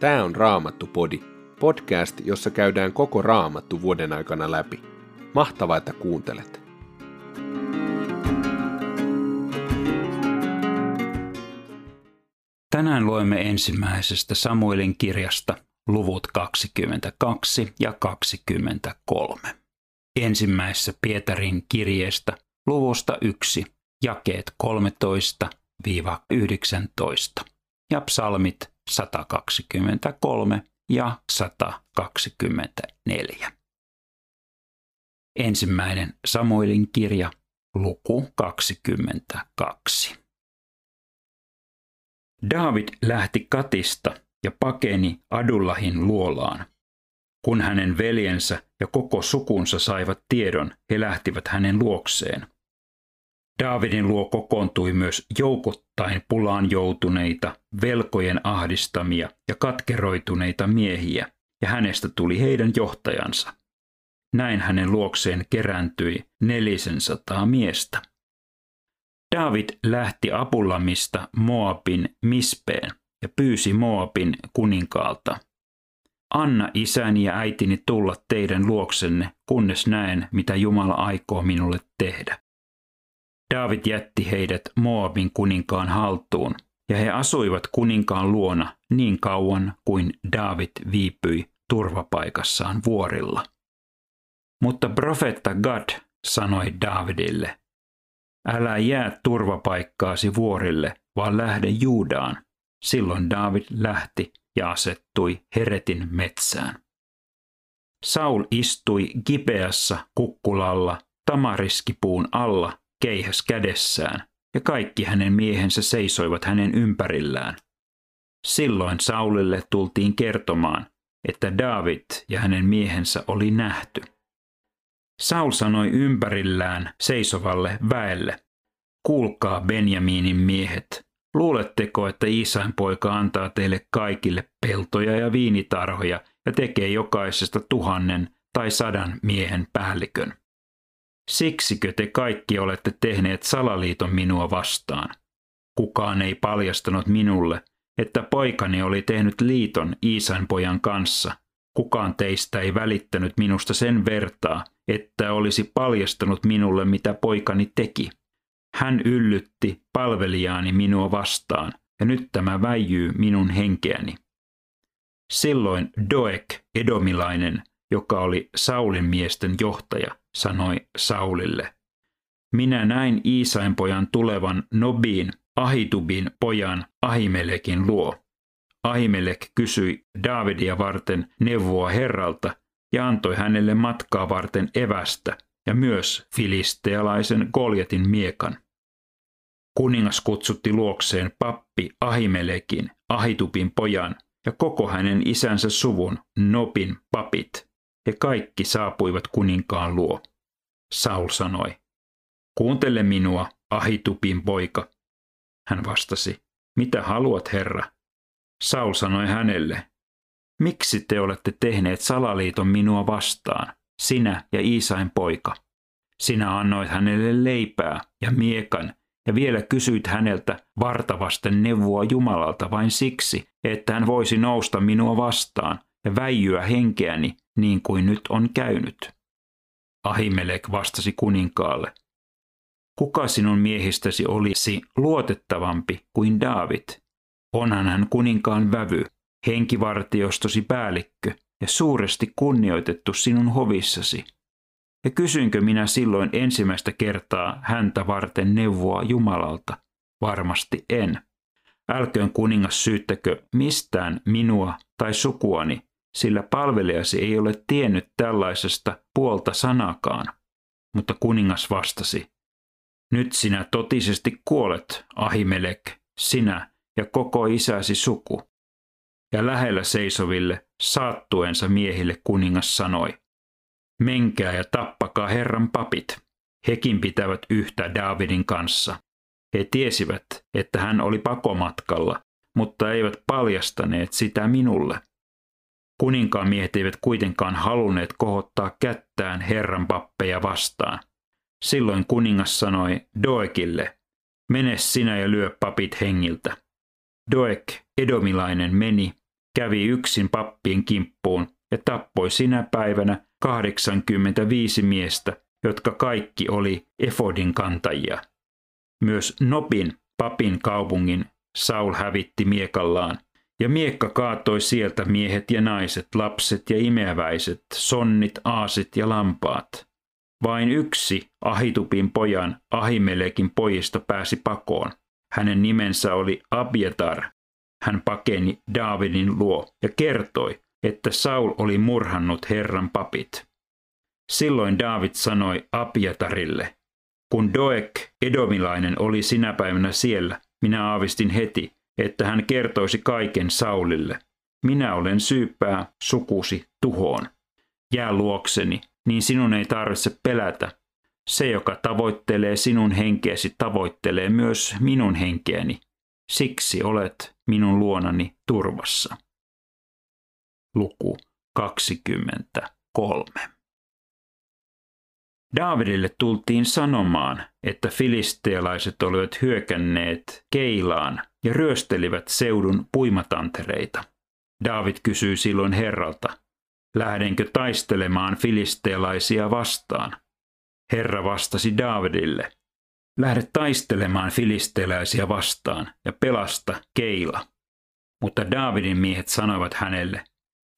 Tämä on Raamattu-podi, podcast, jossa käydään koko Raamattu vuoden aikana läpi. Mahtavaa, että kuuntelet! Tänään luemme ensimmäisestä Samuelin kirjasta luvut 22 ja 23. Ensimmäisessä Pietarin kirjeestä luvusta 1, jakeet 13-19 ja psalmit 123 ja 124. Ensimmäinen Samuelin kirja, luku 22. David lähti Katista ja pakeni Adullahin luolaan. Kun hänen veljensä ja koko sukunsa saivat tiedon, he lähtivät hänen luokseen – Daavidin luo kokoontui myös joukottain pulaan joutuneita, velkojen ahdistamia ja katkeroituneita miehiä, ja hänestä tuli heidän johtajansa. Näin hänen luokseen kerääntyi nelisensataa miestä. David lähti Apullamista Moabin Mispeen ja pyysi Moabin kuninkaalta. Anna isäni ja äitini tulla teidän luoksenne, kunnes näen, mitä Jumala aikoo minulle tehdä. David jätti heidät Moabin kuninkaan haltuun, ja he asuivat kuninkaan luona niin kauan kuin David viipyi turvapaikassaan vuorilla. Mutta profetta Gad sanoi Davidille, älä jää turvapaikkaasi vuorille, vaan lähde Juudaan. Silloin David lähti ja asettui Heretin metsään. Saul istui Gibeassa kukkulalla tamariskipuun alla keihäs kädessään, ja kaikki hänen miehensä seisoivat hänen ympärillään. Silloin Saulille tultiin kertomaan, että David ja hänen miehensä oli nähty. Saul sanoi ympärillään seisovalle väelle, kuulkaa Benjaminin miehet, luuletteko, että Iisain poika antaa teille kaikille peltoja ja viinitarhoja ja tekee jokaisesta tuhannen tai sadan miehen päällikön? Siksikö te kaikki olette tehneet salaliiton minua vastaan? Kukaan ei paljastanut minulle, että poikani oli tehnyt liiton Iisan pojan kanssa. Kukaan teistä ei välittänyt minusta sen vertaa, että olisi paljastanut minulle, mitä poikani teki. Hän yllytti palvelijaani minua vastaan, ja nyt tämä väijyy minun henkeäni. Silloin Doek, edomilainen, joka oli Saulin miesten johtaja, sanoi Saulille. Minä näin Iisain pojan tulevan Nobiin, Ahitubin pojan Ahimelekin luo. Ahimelek kysyi Davidia varten neuvoa Herralta ja antoi hänelle matkaa varten evästä ja myös filistealaisen Goljatin miekan. Kuningas kutsutti luokseen pappi Ahimelekin, Ahitubin pojan ja koko hänen isänsä suvun, Nopin papit. He kaikki saapuivat kuninkaan luo. Saul sanoi, kuuntele minua, Ahitupin poika. Hän vastasi, mitä haluat, herra? Saul sanoi hänelle, miksi te olette tehneet salaliiton minua vastaan, sinä ja Iisain poika? Sinä annoit hänelle leipää ja miekan ja vielä kysyit häneltä vartavasten neuvoa Jumalalta vain siksi, että hän voisi nousta minua vastaan ja väijyä henkeäni niin kuin nyt on käynyt. Ahimelek vastasi kuninkaalle, kuka sinun miehistäsi olisi luotettavampi kuin David? Onhan hän kuninkaan vävy, henkivartiostosi päällikkö ja suuresti kunnioitettu sinun hovissasi. Ja kysyinkö minä silloin ensimmäistä kertaa häntä varten neuvoa Jumalalta? Varmasti en. Älköön kuningas syyttäkö mistään minua tai sukuani, sillä palvelijasi ei ole tiennyt tällaisesta puolta sanakaan. Mutta kuningas vastasi, nyt sinä totisesti kuolet, Ahimelek, sinä ja koko isäsi suku. Ja lähellä seisoville saattuensa miehille kuningas sanoi, menkää ja tappakaa Herran papit. Hekin pitävät yhtä Davidin kanssa. He tiesivät, että hän oli pakomatkalla, mutta eivät paljastaneet sitä minulle. Kuninkaan miehet eivät kuitenkaan halunneet kohottaa kättään Herran pappeja vastaan. Silloin kuningas sanoi Doekille, mene sinä ja lyö papit hengiltä. Doek, edomilainen, meni, kävi yksin pappien kimppuun ja tappoi sinä päivänä 85 miestä, jotka kaikki oli Efodin kantajia. Myös Nopin, papin kaupungin, Saul hävitti miekallaan, ja miekka kaatoi sieltä miehet ja naiset, lapset ja imeäväiset, sonnit, aasit ja lampaat. Vain yksi Ahitupin pojan Ahimelekin pojista pääsi pakoon. Hänen nimensä oli Abiatar. Hän pakeni Daavidin luo ja kertoi, että Saul oli murhannut Herran papit. Silloin David sanoi Abiatarille, kun Doek, edomilainen, oli sinä päivänä siellä, minä aavistin heti, että hän kertoisi kaiken Saulille. Minä olen syyppää sukusi tuhoon. Jää luokseni, niin sinun ei tarvitse pelätä. Se, joka tavoittelee sinun henkeäsi, tavoittelee myös minun henkeäni. Siksi olet minun luonani turvassa. Luku 23. Daavidille tultiin sanomaan, että filistealaiset olivat hyökänneet Keilaan ja ryöstelivät seudun puimatantereita. David kysyi silloin herralta, lähdenkö taistelemaan filistealaisia vastaan? Herra vastasi Davidille, lähde taistelemaan filistealaisia vastaan ja pelasta Keila. Mutta Davidin miehet sanoivat hänelle,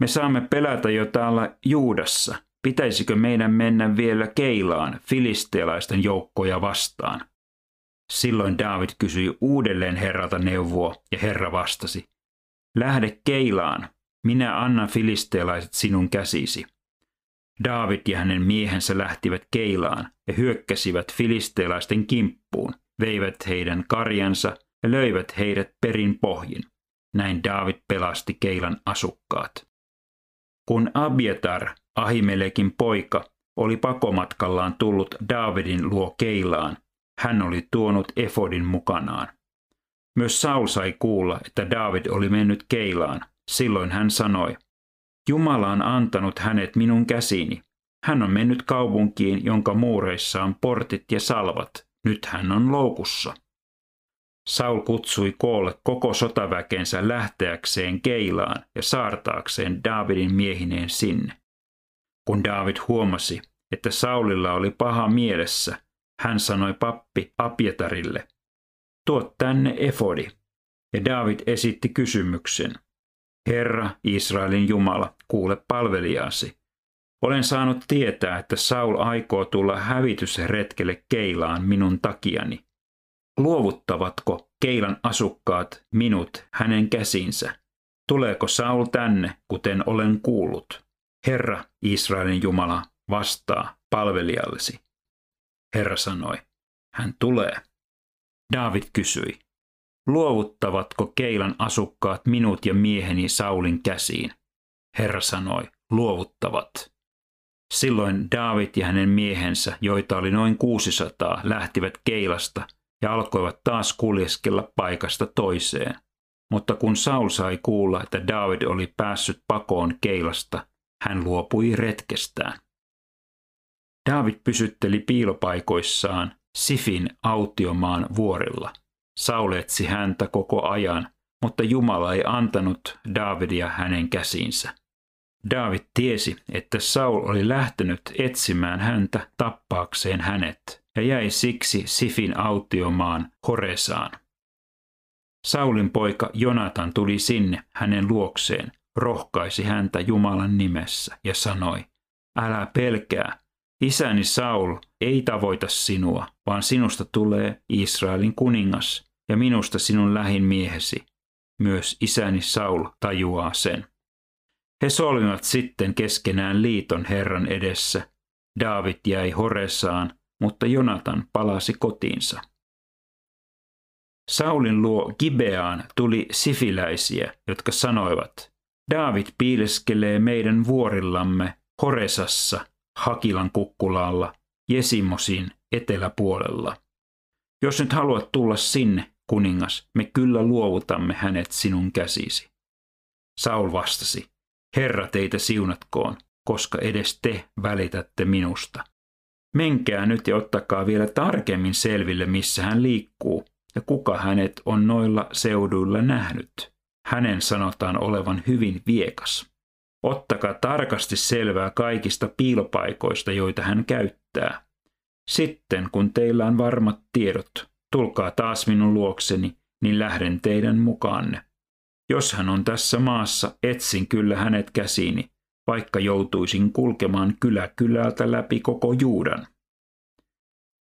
me saamme pelätä jo täällä Juudassa. Pitäisikö meidän mennä vielä Keilaan filistealaisten joukkoja vastaan? Silloin David kysyi uudelleen herralta neuvoa ja herra vastasi, lähde Keilaan, minä annan filistealaiset sinun käsisi. David ja hänen miehensä lähtivät Keilaan ja hyökkäsivät filistealaisten kimppuun, veivät heidän karjansa ja löivät heidät perin pohjin. Näin David pelasti Keilan asukkaat. Kun Abiatar, Ahimelekin poika, oli pakomatkallaan tullut Davidin luo Keilaan, hän oli tuonut Efodin mukanaan. Myös Saul sai kuulla, että David oli mennyt Keilaan. Silloin hän sanoi, Jumala on antanut hänet minun käsiini. Hän on mennyt kaupunkiin, jonka muureissa on portit ja salvat. Nyt hän on loukussa. Saul kutsui koolle koko sotaväkensä lähteäkseen Keilaan ja saartaakseen Davidin miehineen sinne. Kun David huomasi, että Saulilla oli paha mielessä, hän sanoi pappi Apietarille, tuo tänne efodi. Ja David esitti kysymyksen. Herra, Israelin Jumala, kuule palvelijasi. Olen saanut tietää, että Saul aikoo tulla hävitysretkelle Keilaan minun takiani. Luovuttavatko Keilan asukkaat minut hänen käsinsä? Tuleeko Saul tänne, kuten olen kuullut? Herra, Israelin Jumala, vastaa palvelijallesi. Herra sanoi, hän tulee. David kysyi, luovuttavatko Keilan asukkaat minut ja mieheni Saulin käsiin? Herra sanoi, luovuttavat. Silloin David ja hänen miehensä, joita oli noin 600, lähtivät Keilasta ja alkoivat taas kuljeskella paikasta toiseen. Mutta kun Saul sai kuulla, että David oli päässyt pakoon Keilasta, hän luopui retkestään. David pysytteli piilopaikoissaan Sifin autiomaan vuorilla. Saul etsi häntä koko ajan, mutta Jumala ei antanut Davidia hänen käsiinsä. David tiesi, että Saul oli lähtenyt etsimään häntä tappaakseen hänet ja jäi siksi Sifin autiomaan Horesaan. Saulin poika Jonatan tuli sinne hänen luokseen, rohkaisi häntä Jumalan nimessä ja sanoi, älä pelkää, Isäni Saul ei tavoita sinua, vaan sinusta tulee Israelin kuningas ja minusta sinun lähin miehesi. Myös isäni Saul tajuaa sen. He solmivat sitten keskenään liiton Herran edessä. David jäi Horesaan, mutta Jonatan palasi kotiinsa. Saulin luo Gibeaan tuli sifiläisiä, jotka sanoivat, David piileskelee meidän vuorillamme Horesassa Hakilan kukkulalla, Jesimosin eteläpuolella. Jos nyt haluat tulla sinne, kuningas, me kyllä luovutamme hänet sinun käsisi. Saul vastasi, Herra teitä siunatkoon, koska edes te välitätte minusta. Menkää nyt ja ottakaa vielä tarkemmin selville, missä hän liikkuu ja kuka hänet on noilla seuduilla nähnyt. hänen sanotaan olevan hyvin viekas. Ottakaa tarkasti selvää kaikista piilopaikoista, joita hän käyttää. Sitten, kun teillä on varmat tiedot, tulkaa taas minun luokseni, niin lähden teidän mukaanne. Jos hän on tässä maassa, etsin kyllä hänet käsiini, vaikka joutuisin kulkemaan kylä kylältä läpi koko Juudan.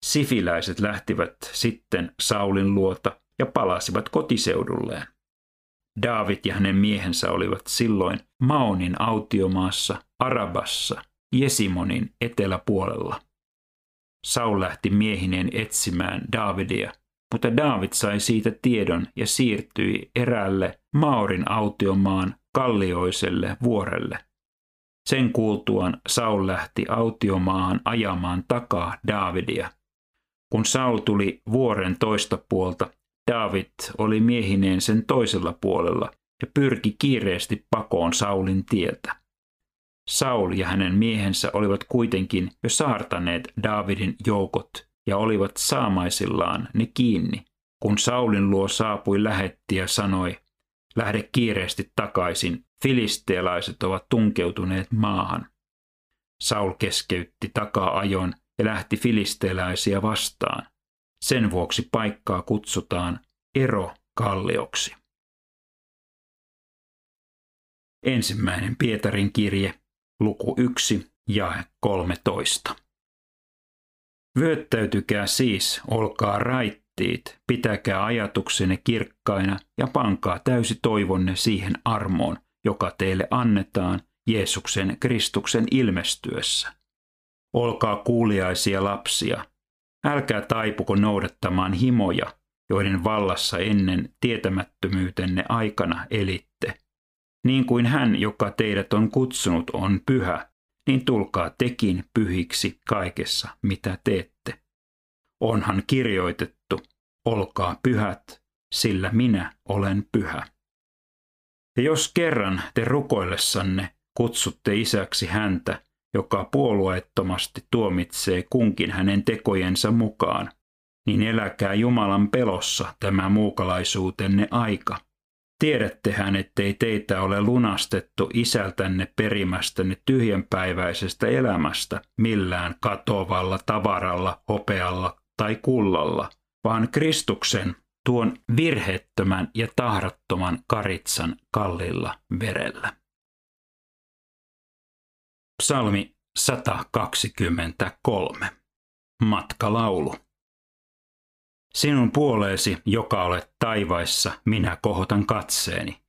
Sifiläiset lähtivät sitten Saulin luota ja palasivat kotiseudulleen. David ja hänen miehensä olivat silloin Maonin autiomaassa Arabassa, Jesimonin eteläpuolella. Saul lähti miehineen etsimään Davidia, mutta David sai siitä tiedon ja siirtyi eräälle Maorin autiomaan kallioiselle vuorelle. Sen kuultuaan Saul lähti autiomaahan ajamaan takaa Davidia. Kun Saul tuli vuoren toista puolta, David oli miehineen sen toisella puolella ja pyrki kiireesti pakoon Saulin tieltä. Saul ja hänen miehensä olivat kuitenkin jo saartaneet Davidin joukot ja olivat saamaisillaan ne kiinni, kun Saulin luo saapui lähetti ja sanoi, lähde kiireesti takaisin, filistealaiset ovat tunkeutuneet maahan. Saul keskeytti takaa ajon ja lähti filistealaisia vastaan. Sen vuoksi paikkaa kutsutaan Ero Kallioksi. Ensimmäinen Pietarin kirje, luku 1, jae 13. Vyöttäytykää siis, olkaa raittiit, pitäkää ajatuksenne kirkkaina ja pankaa täysi toivonne siihen armoon, joka teille annetaan Jeesuksen Kristuksen ilmestyessä. Olkaa kuuliaisia lapsia, älkää taipuko noudattamaan himoja, joiden vallassa ennen tietämättömyytenne aikana elitte. Niin kuin hän, joka teidät on kutsunut, on pyhä, niin tulkaa tekin pyhiksi kaikessa, mitä teette. Onhan kirjoitettu, olkaa pyhät, sillä minä olen pyhä. Ja jos kerran te rukoillessanne kutsutte isäksi häntä, joka puolueettomasti tuomitsee kunkin hänen tekojensa mukaan, niin eläkää Jumalan pelossa tämä muukalaisuutenne aika. Tiedättehän, ettei teitä ole lunastettu isältänne perimästänne tyhjänpäiväisestä elämästä millään katovalla tavaralla, hopealla tai kullalla, vaan Kristuksen tuon virheettömän ja tahrattoman karitsan kallilla verellä. Psalmi 123. Matkalaulu. Sinun puoleesi, joka olet taivaissa, minä kohotan katseeni.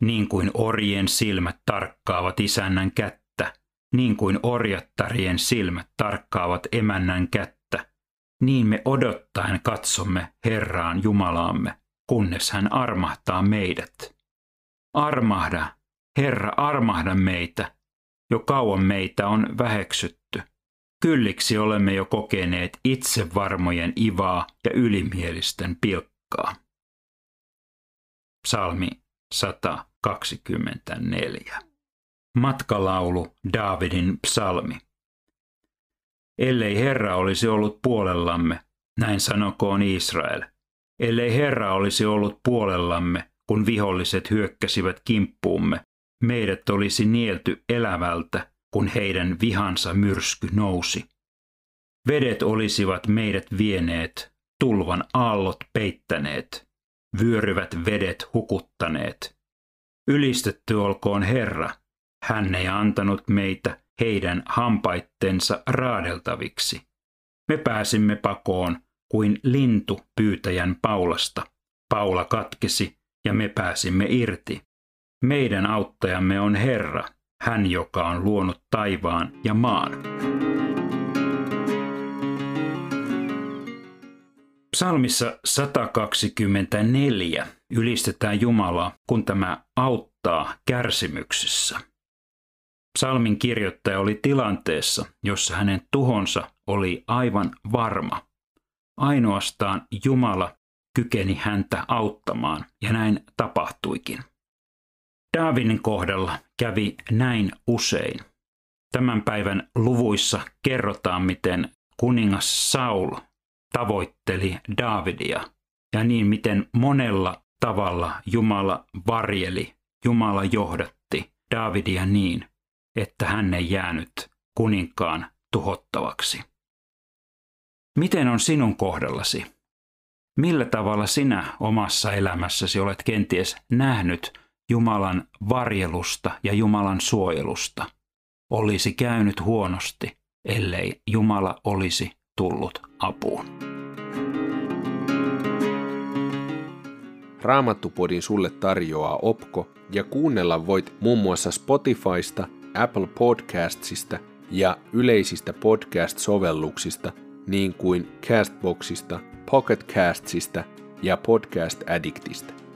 Niin kuin orjen silmät tarkkaavat isännän kättä, niin kuin orjattarien silmät tarkkaavat emännän kättä, niin me odottaen katsomme Herraan Jumalaamme, kunnes hän armahtaa meidät. Armahda, Herra, armahda meitä. Jo kauan meitä on väheksytty. Kylliksi olemme jo kokeneet itsevarmojen ivaa ja ylimielisten pilkkaa. Psalmi 124. Matkalaulu Davidin psalmi. Ellei Herra olisi ollut puolellamme, näin sanokoon Israel. Ellei Herra olisi ollut puolellamme, kun viholliset hyökkäsivät kimppuumme, meidät olisi nielty elävältä kun heidän vihansa myrsky nousi. Vedet olisivat meidät vieneet, tulvan aallot peittäneet, vyöryvät vedet hukuttaneet. Ylistetty olkoon Herra, hän ei antanut meitä heidän hampaittensa raadeltaviksi. Me pääsimme pakoon kuin lintu pyytäjän paulasta. Paula katkesi ja me pääsimme irti. Meidän auttajamme on Herra, hän joka on luonut taivaan ja maan. Psalmissa 124 ylistetään Jumalaa, kun tämä auttaa kärsimyksessä. Psalmin kirjoittaja oli tilanteessa, jossa hänen tuhonsa oli aivan varma. Ainoastaan Jumala kykeni häntä auttamaan, ja näin tapahtuikin. Davidin kohdalla kävi näin usein. Tämän päivän luvuissa kerrotaan, miten kuningas Saul tavoitteli Davidia ja niin miten monella tavalla Jumala varjeli, Jumala johdatti Davidia niin, että hän ei jäänyt kuninkaan tuhottavaksi. Miten on sinun kohdallasi? Millä tavalla sinä omassa elämässäsi olet kenties nähnyt Jumalan varjelusta ja Jumalan suojelusta? Olisi käynyt huonosti, ellei Jumala olisi tullut apuun. Raamattupodin sulle tarjoaa Opko ja kuunnella voit muun muassa Spotifysta, Apple Podcastsista ja yleisistä podcast-sovelluksista niin kuin Castboxista, Pocketcastsista ja Podcast Addictista.